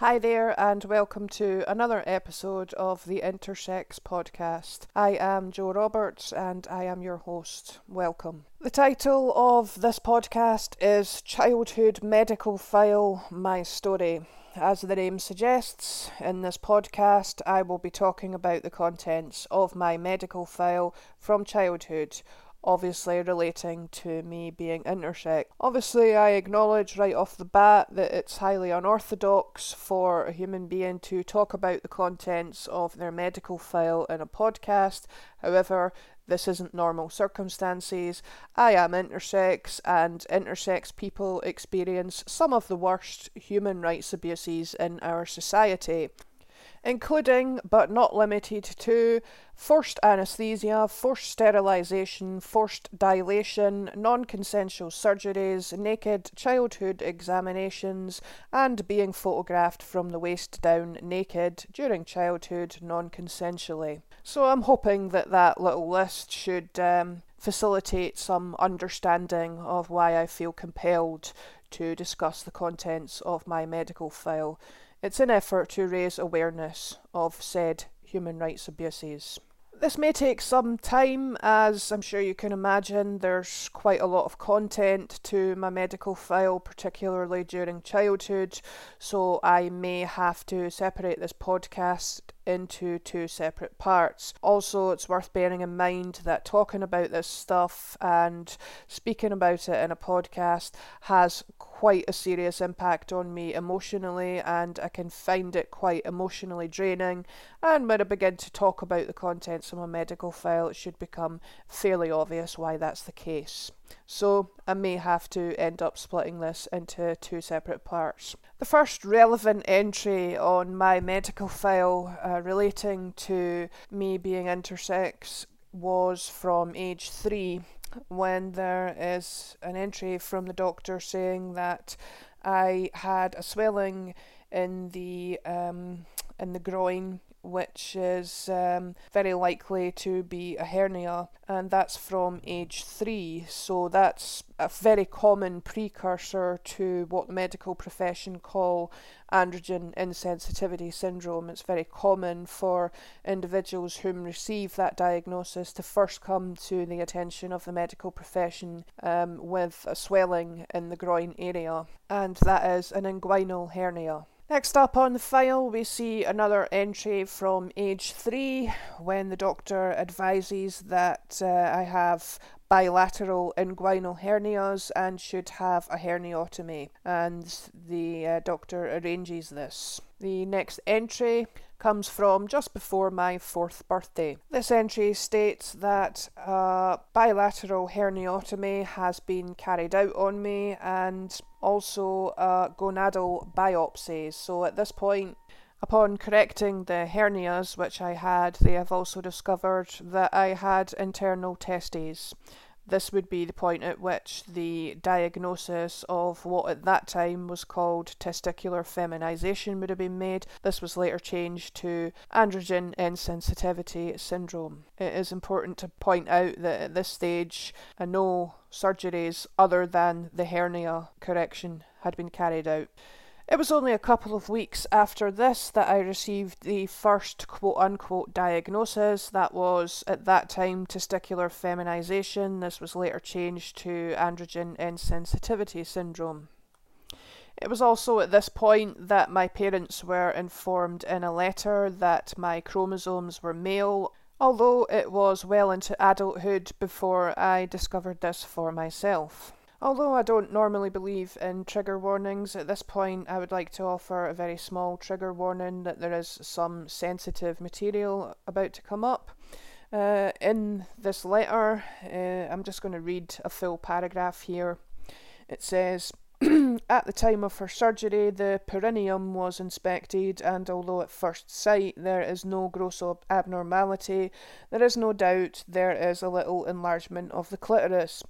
Hi there, and welcome to another episode of the Intersex podcast. I am Joe Roberts, and I am your host. Welcome. The title of this podcast is Childhood Medical File My Story. As the name suggests, in this podcast, I will be talking about the contents of my medical file from childhood obviously relating to me being intersex. Obviously, I acknowledge right off the bat that it's highly unorthodox for a human being to talk about the contents of their medical file in a podcast. However, this isn't normal circumstances. I am intersex, and intersex people experience some of the worst human rights abuses in our society including but not limited to forced anaesthesia, forced sterilisation, forced dilation, non consensual surgeries, naked childhood examinations, and being photographed from the waist down naked during childhood non consensually. So I'm hoping that that little list should um, facilitate some understanding of why I feel compelled to discuss the contents of my medical file it's an effort to raise awareness of said human rights abuses. This may take some time, as I'm sure you can imagine, there's quite a lot of content to my medical file, particularly during childhood, so I may have to separate this podcast into two separate parts. Also, it's worth bearing in mind that talking about this stuff and speaking about it in a podcast has quite a serious impact on me emotionally, and I can find it quite emotionally draining. And when I begin to talk about the contents of my medical file, it should become fairly obvious why that's the case. So I may have to end up splitting this into two separate parts. The first relevant entry on my medical file uh, relating to me being intersex was from age three when there is an entry from the doctor saying that I had a swelling in the um, in the groin which is um, very likely to be a hernia, and that's from age three. So that's a very common precursor to what the medical profession call androgen insensitivity syndrome. It's very common for individuals whom receive that diagnosis to first come to the attention of the medical profession um, with a swelling in the groin area, and that is an inguinal hernia. Next up on the file, we see another entry from age three when the doctor advises that uh, I have bilateral inguinal hernias and should have a herniotomy, and the uh, doctor arranges this. The next entry comes from just before my fourth birthday. This entry states that bilateral herniotomy has been carried out on me and also a gonadal biopsy. So at this point, Upon correcting the hernias which I had, they have also discovered that I had internal testes. This would be the point at which the diagnosis of what at that time was called testicular feminization would have been made. This was later changed to androgen insensitivity syndrome. It is important to point out that at this stage, uh, no surgeries other than the hernia correction had been carried out. It was only a couple of weeks after this that I received the first quote unquote diagnosis. That was at that time testicular feminization. This was later changed to androgen insensitivity syndrome. It was also at this point that my parents were informed in a letter that my chromosomes were male, although it was well into adulthood before I discovered this for myself. Although I don't normally believe in trigger warnings, at this point I would like to offer a very small trigger warning that there is some sensitive material about to come up. Uh, in this letter, uh, I'm just going to read a full paragraph here. It says, At the time of her surgery, the perineum was inspected, and although at first sight there is no gross abnormality, there is no doubt there is a little enlargement of the clitoris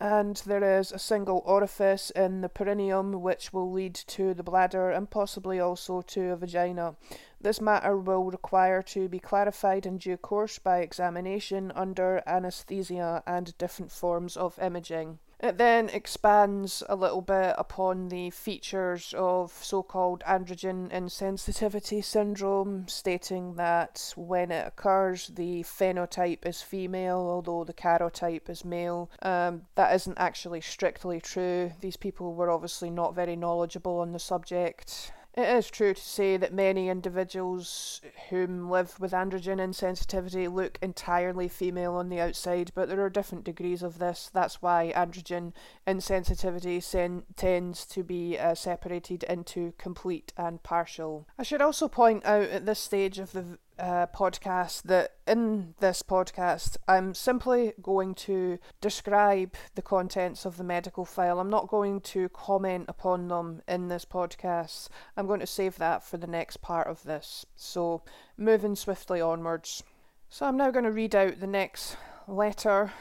and there is a single orifice in the perineum which will lead to the bladder and possibly also to a vagina. This matter will require to be clarified in due course by examination under anaesthesia and different forms of imaging. It then expands a little bit upon the features of so called androgen insensitivity syndrome, stating that when it occurs, the phenotype is female, although the karyotype is male. Um, that isn't actually strictly true. These people were obviously not very knowledgeable on the subject. It is true to say that many individuals whom live with androgen insensitivity look entirely female on the outside, but there are different degrees of this. That's why androgen insensitivity sen- tends to be uh, separated into complete and partial. I should also point out at this stage of the uh, podcast that in this podcast I'm simply going to describe the contents of the medical file. I'm not going to comment upon them in this podcast. I'm going to save that for the next part of this. So, moving swiftly onwards. So, I'm now going to read out the next letter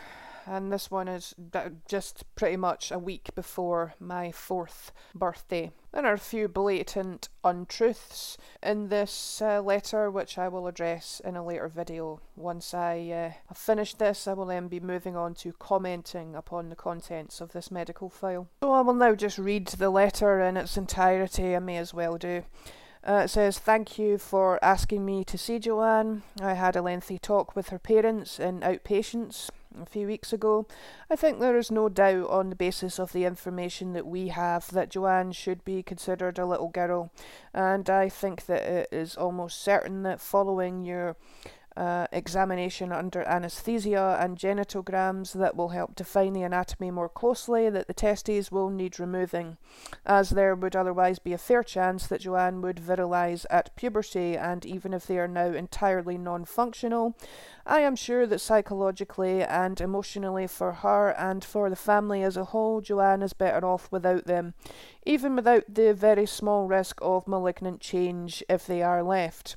and this one is just pretty much a week before my fourth birthday. There are a few blatant untruths in this uh, letter, which I will address in a later video. Once I uh, have finished this, I will then be moving on to commenting upon the contents of this medical file. So I will now just read the letter in its entirety, I may as well do. Uh, it says, Thank you for asking me to see Joanne. I had a lengthy talk with her parents in outpatients a few weeks ago. I think there is no doubt, on the basis of the information that we have, that Joanne should be considered a little girl, and I think that it is almost certain that following your uh, examination under anaesthesia and genitograms that will help define the anatomy more closely, that the testes will need removing, as there would otherwise be a fair chance that Joanne would virilise at puberty, and even if they are now entirely non functional, I am sure that psychologically and emotionally for her and for the family as a whole, Joanne is better off without them, even without the very small risk of malignant change if they are left.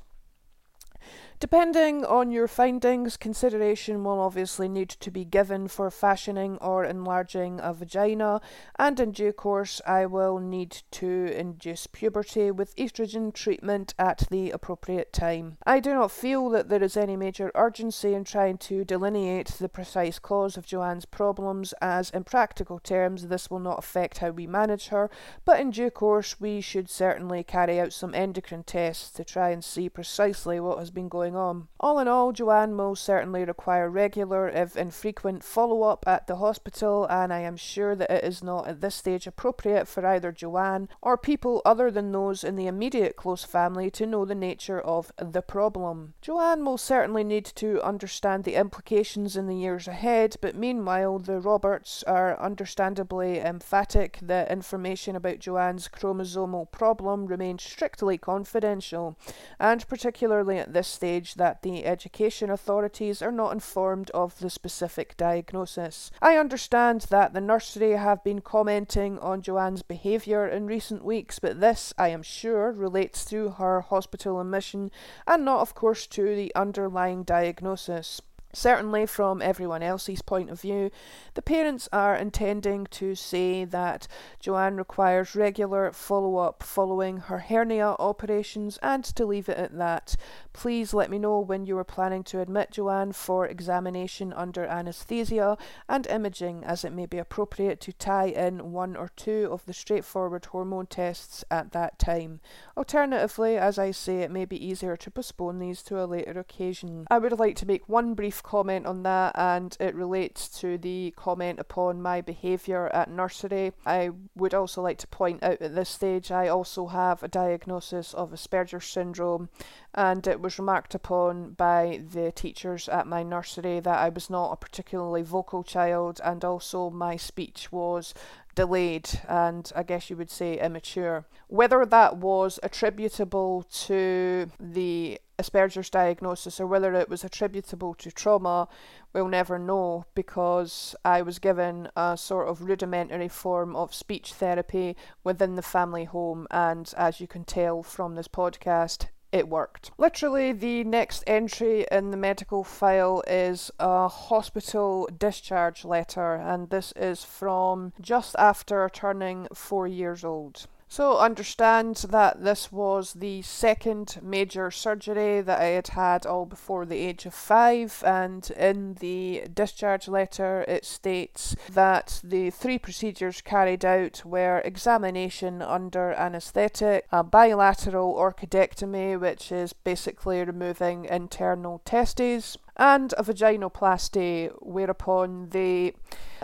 Depending on your findings, consideration will obviously need to be given for fashioning or enlarging a vagina, and in due course, I will need to induce puberty with estrogen treatment at the appropriate time. I do not feel that there is any major urgency in trying to delineate the precise cause of Joanne's problems, as in practical terms, this will not affect how we manage her, but in due course, we should certainly carry out some endocrine tests to try and see precisely what has been going going on. All in all, Joanne will certainly require regular, if infrequent, follow up at the hospital, and I am sure that it is not at this stage appropriate for either Joanne or people other than those in the immediate close family to know the nature of the problem. Joanne will certainly need to understand the implications in the years ahead, but meanwhile, the Roberts are understandably emphatic that information about Joanne's chromosomal problem remains strictly confidential, and particularly at this stage that the education authorities are not informed of the specific diagnosis. I understand that the nursery have been commenting on Joanne's behaviour in recent weeks, but this, I am sure, relates to her hospital admission and not, of course, to the underlying diagnosis. Certainly, from everyone else's point of view, the parents are intending to say that Joanne requires regular follow up following her hernia operations and to leave it at that. Please let me know when you are planning to admit Joanne for examination under anaesthesia and imaging, as it may be appropriate to tie in one or two of the straightforward hormone tests at that time. Alternatively, as I say, it may be easier to postpone these to a later occasion. I would like to make one brief comment on that, and it relates to the comment upon my behaviour at nursery. I would also like to point out at this stage I also have a diagnosis of Asperger's syndrome, and it was remarked upon by the teachers at my nursery that I was not a particularly vocal child, and also my speech was delayed and I guess you would say immature. Whether that was attributable to the Asperger's diagnosis or whether it was attributable to trauma, we'll never know because I was given a sort of rudimentary form of speech therapy within the family home, and as you can tell from this podcast, it worked. Literally, the next entry in the medical file is a hospital discharge letter, and this is from just after turning four years old. So, understand that this was the second major surgery that I had had all before the age of five, and in the discharge letter it states that the three procedures carried out were examination under anaesthetic, a bilateral orchidectomy, which is basically removing internal testes, and a vaginoplasty, whereupon they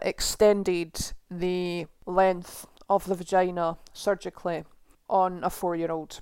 extended the length of the vagina surgically on a four year old.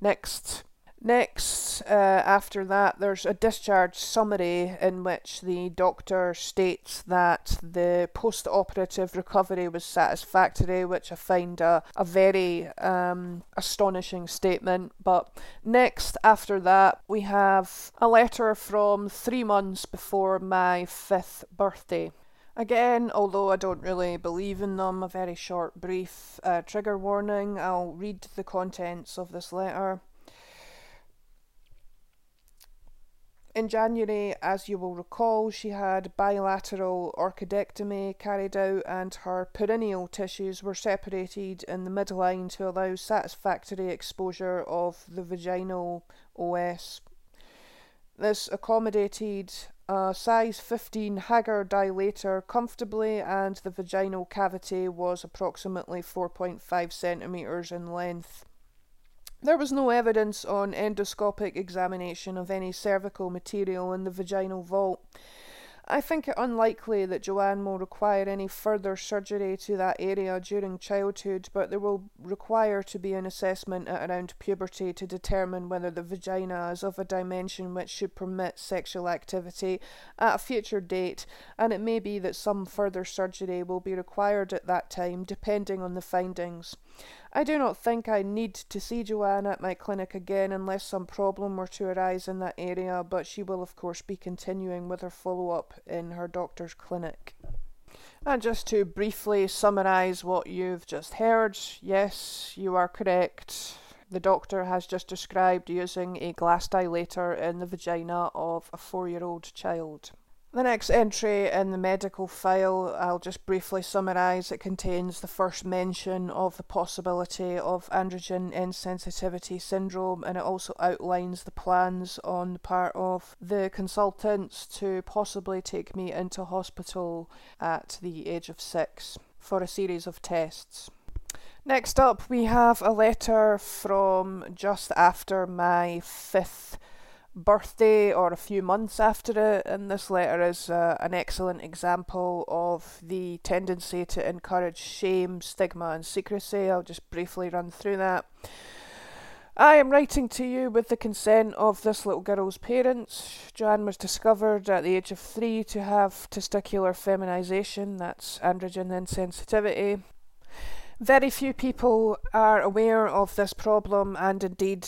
Next. Next, uh, after that, there's a discharge summary in which the doctor states that the post operative recovery was satisfactory, which I find a, a very um, astonishing statement. But next, after that, we have a letter from three months before my fifth birthday. Again, although I don't really believe in them, a very short, brief uh, trigger warning. I'll read the contents of this letter. In January, as you will recall, she had bilateral orchidectomy carried out and her perineal tissues were separated in the midline to allow satisfactory exposure of the vaginal OS. This accommodated a size 15 Hegar dilator comfortably, and the vaginal cavity was approximately 4.5 centimetres in length. There was no evidence on endoscopic examination of any cervical material in the vaginal vault. I think it unlikely that Joanne will require any further surgery to that area during childhood, but there will require to be an assessment at around puberty to determine whether the vagina is of a dimension which should permit sexual activity at a future date, and it may be that some further surgery will be required at that time, depending on the findings. I do not think I need to see Joanne at my clinic again unless some problem were to arise in that area, but she will, of course, be continuing with her follow up in her doctor's clinic. And just to briefly summarise what you've just heard, yes, you are correct. The doctor has just described using a glass dilator in the vagina of a four year old child. The next entry in the medical file, I'll just briefly summarise. It contains the first mention of the possibility of androgen insensitivity syndrome and it also outlines the plans on the part of the consultants to possibly take me into hospital at the age of six for a series of tests. Next up, we have a letter from just after my fifth birthday or a few months after it. And this letter is uh, an excellent example of the tendency to encourage shame, stigma, and secrecy. I'll just briefly run through that. I am writing to you with the consent of this little girl's parents. Joanne was discovered at the age of three to have testicular feminisation, that's androgen insensitivity. Very few people are aware of this problem, and indeed,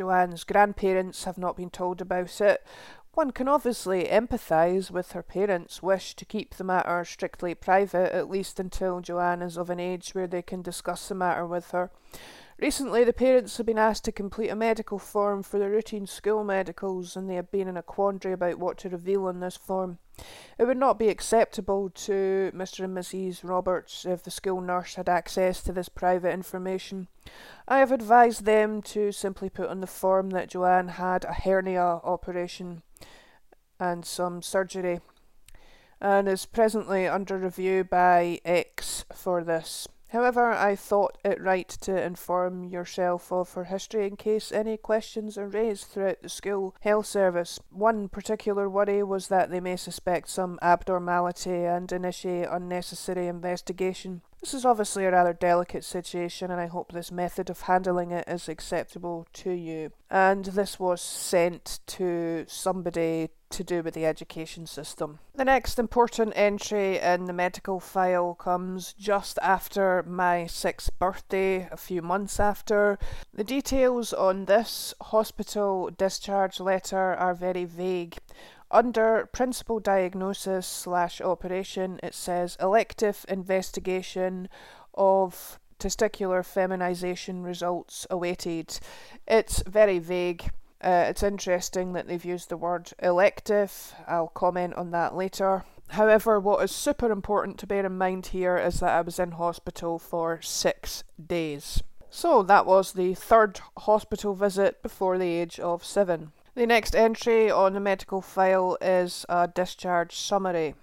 Joanne's grandparents have not been told about it. One can obviously empathise with her parents' wish to keep the matter strictly private, at least until Joanne is of an age where they can discuss the matter with her. Recently, the parents have been asked to complete a medical form for the routine school medicals, and they have been in a quandary about what to reveal on this form. It would not be acceptable to Mr. and Mrs. Roberts if the school nurse had access to this private information. I have advised them to simply put on the form that Joanne had a hernia operation and some surgery, and is presently under review by X for this. However, I thought it right to inform yourself of her history in case any questions are raised throughout the school health service. One particular worry was that they may suspect some abnormality and initiate unnecessary investigation. This is obviously a rather delicate situation, and I hope this method of handling it is acceptable to you. And this was sent to somebody to do with the education system. The next important entry in the medical file comes just after my sixth birthday, a few months after. The details on this hospital discharge letter are very vague. Under principal diagnosis slash operation, it says elective investigation of testicular feminization results awaited. It's very vague. Uh, it's interesting that they've used the word elective. I'll comment on that later. However, what is super important to bear in mind here is that I was in hospital for six days. So that was the third hospital visit before the age of seven. The next entry on the medical file is a discharge summary.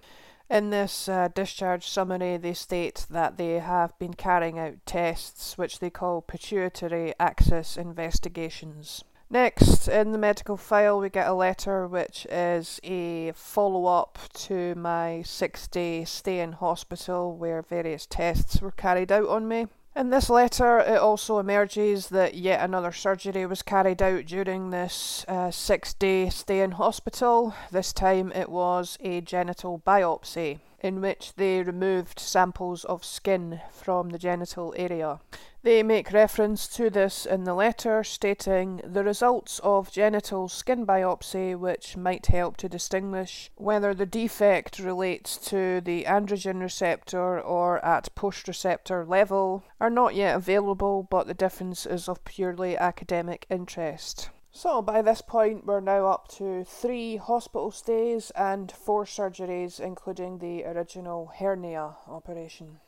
In this uh, discharge summary, they state that they have been carrying out tests which they call pituitary axis investigations. Next, in the medical file, we get a letter which is a follow up to my six day stay in hospital where various tests were carried out on me. In this letter, it also emerges that yet another surgery was carried out during this uh, six day stay in hospital. This time it was a genital biopsy in which they removed samples of skin from the genital area. They make reference to this in the letter, stating the results of genital skin biopsy, which might help to distinguish whether the defect relates to the androgen receptor or at post receptor level, are not yet available, but the difference is of purely academic interest. So, by this point, we're now up to three hospital stays and four surgeries, including the original hernia operation.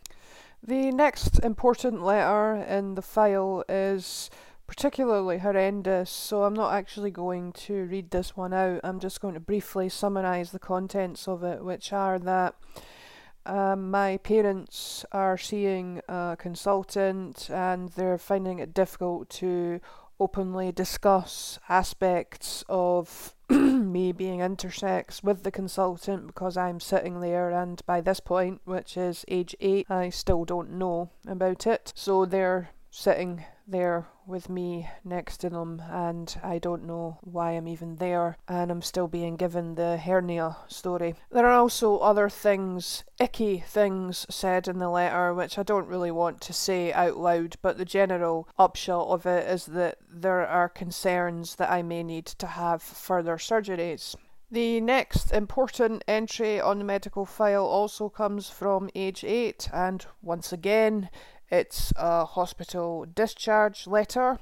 The next important letter in the file is particularly horrendous, so I'm not actually going to read this one out. I'm just going to briefly summarise the contents of it, which are that um, my parents are seeing a consultant and they're finding it difficult to openly discuss aspects of me being intersex with the consultant because I'm sitting there and by this point, which is age 8, I still don't know about it. So they're sitting there with me next to them, and I don't know why I'm even there, and I'm still being given the hernia story. There are also other things, icky things said in the letter, which I don't really want to say out loud, but the general upshot of it is that there are concerns that I may need to have further surgeries. The next important entry on the medical file also comes from age 8, and once again, it's a hospital discharge letter.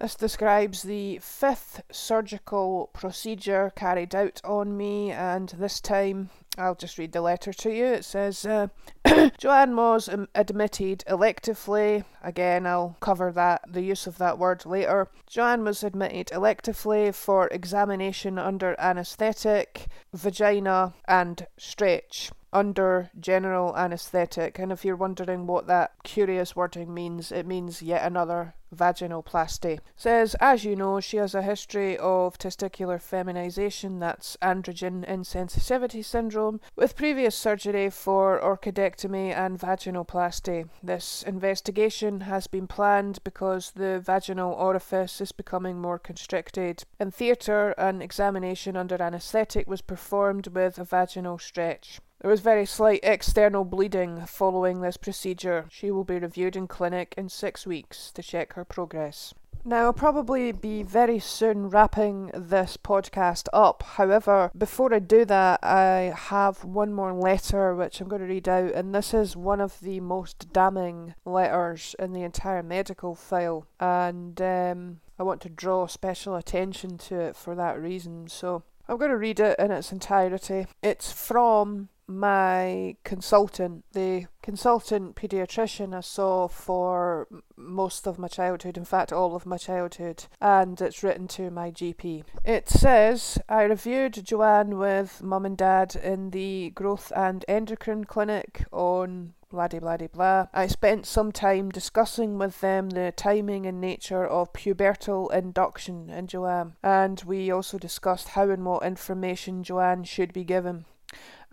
This describes the fifth surgical procedure carried out on me, and this time I'll just read the letter to you. It says uh, Joanne was admitted electively. Again, I'll cover that the use of that word later. Joanne was admitted electively for examination under anaesthetic, vagina, and stretch under general anaesthetic. And if you're wondering what that curious wording means, it means yet another vaginoplasty. Says, as you know, she has a history of testicular feminization, that's androgen insensitivity syndrome, with previous surgery for orchidectomy and vaginoplasty. This investigation has been planned because the vaginal orifice is becoming more constricted. In theatre, an examination under anaesthetic was performed with a vaginal stretch. There was very slight external bleeding following this procedure. She will be reviewed in clinic in six weeks to check her progress. Now, I'll probably be very soon wrapping this podcast up. However, before I do that, I have one more letter which I'm going to read out, and this is one of the most damning letters in the entire medical file. And um, I want to draw special attention to it for that reason. So I'm going to read it in its entirety. It's from my consultant, the consultant pediatrician I saw for most of my childhood, in fact, all of my childhood, and it's written to my GP. It says I reviewed Joanne with mum and dad in the growth and endocrine clinic on blah blah blah. I spent some time discussing with them the timing and nature of pubertal induction in Joanne, and we also discussed how and what information Joanne should be given.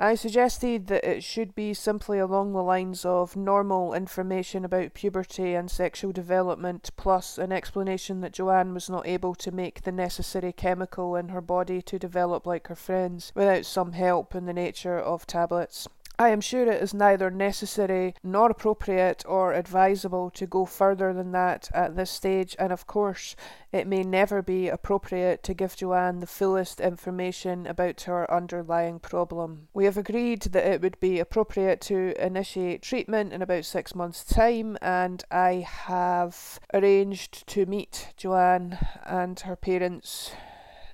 I suggested that it should be simply along the lines of normal information about puberty and sexual development, plus an explanation that Joanne was not able to make the necessary chemical in her body to develop like her friends without some help in the nature of tablets. I am sure it is neither necessary nor appropriate or advisable to go further than that at this stage, and of course, it may never be appropriate to give Joanne the fullest information about her underlying problem. We have agreed that it would be appropriate to initiate treatment in about six months' time, and I have arranged to meet Joanne and her parents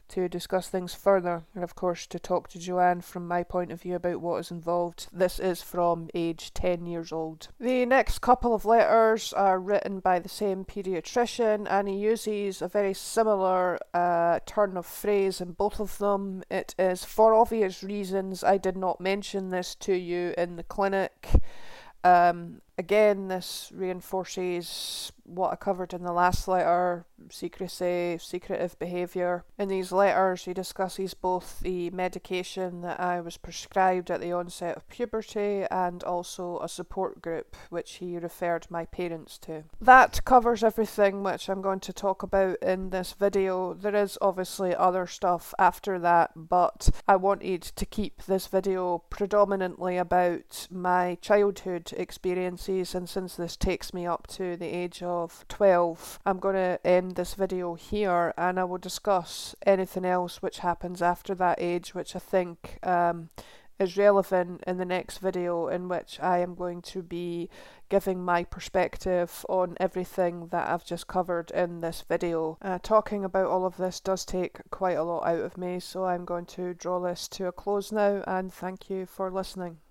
to discuss things further, and of course to talk to Joanne from my point of view about what is involved. This is from age 10 years old. The next couple of letters are written by the same paediatrician, and he uses a very similar uh, turn of phrase in both of them. It is for obvious reasons I did not mention this to you in the clinic. Um, again, this reinforces what I covered in the last letter secrecy, secretive behaviour. In these letters, he discusses both the medication that I was prescribed at the onset of puberty and also a support group which he referred my parents to. That covers everything which I'm going to talk about in this video. There is obviously other stuff after that, but I wanted to keep this video predominantly about my childhood experiences, and since this takes me up to the age of 12, I'm going to end this video here and I will discuss anything else which happens after that age, which I think um, is relevant in the next video, in which I am going to be giving my perspective on everything that I've just covered in this video. Uh, talking about all of this does take quite a lot out of me, so I'm going to draw this to a close now and thank you for listening.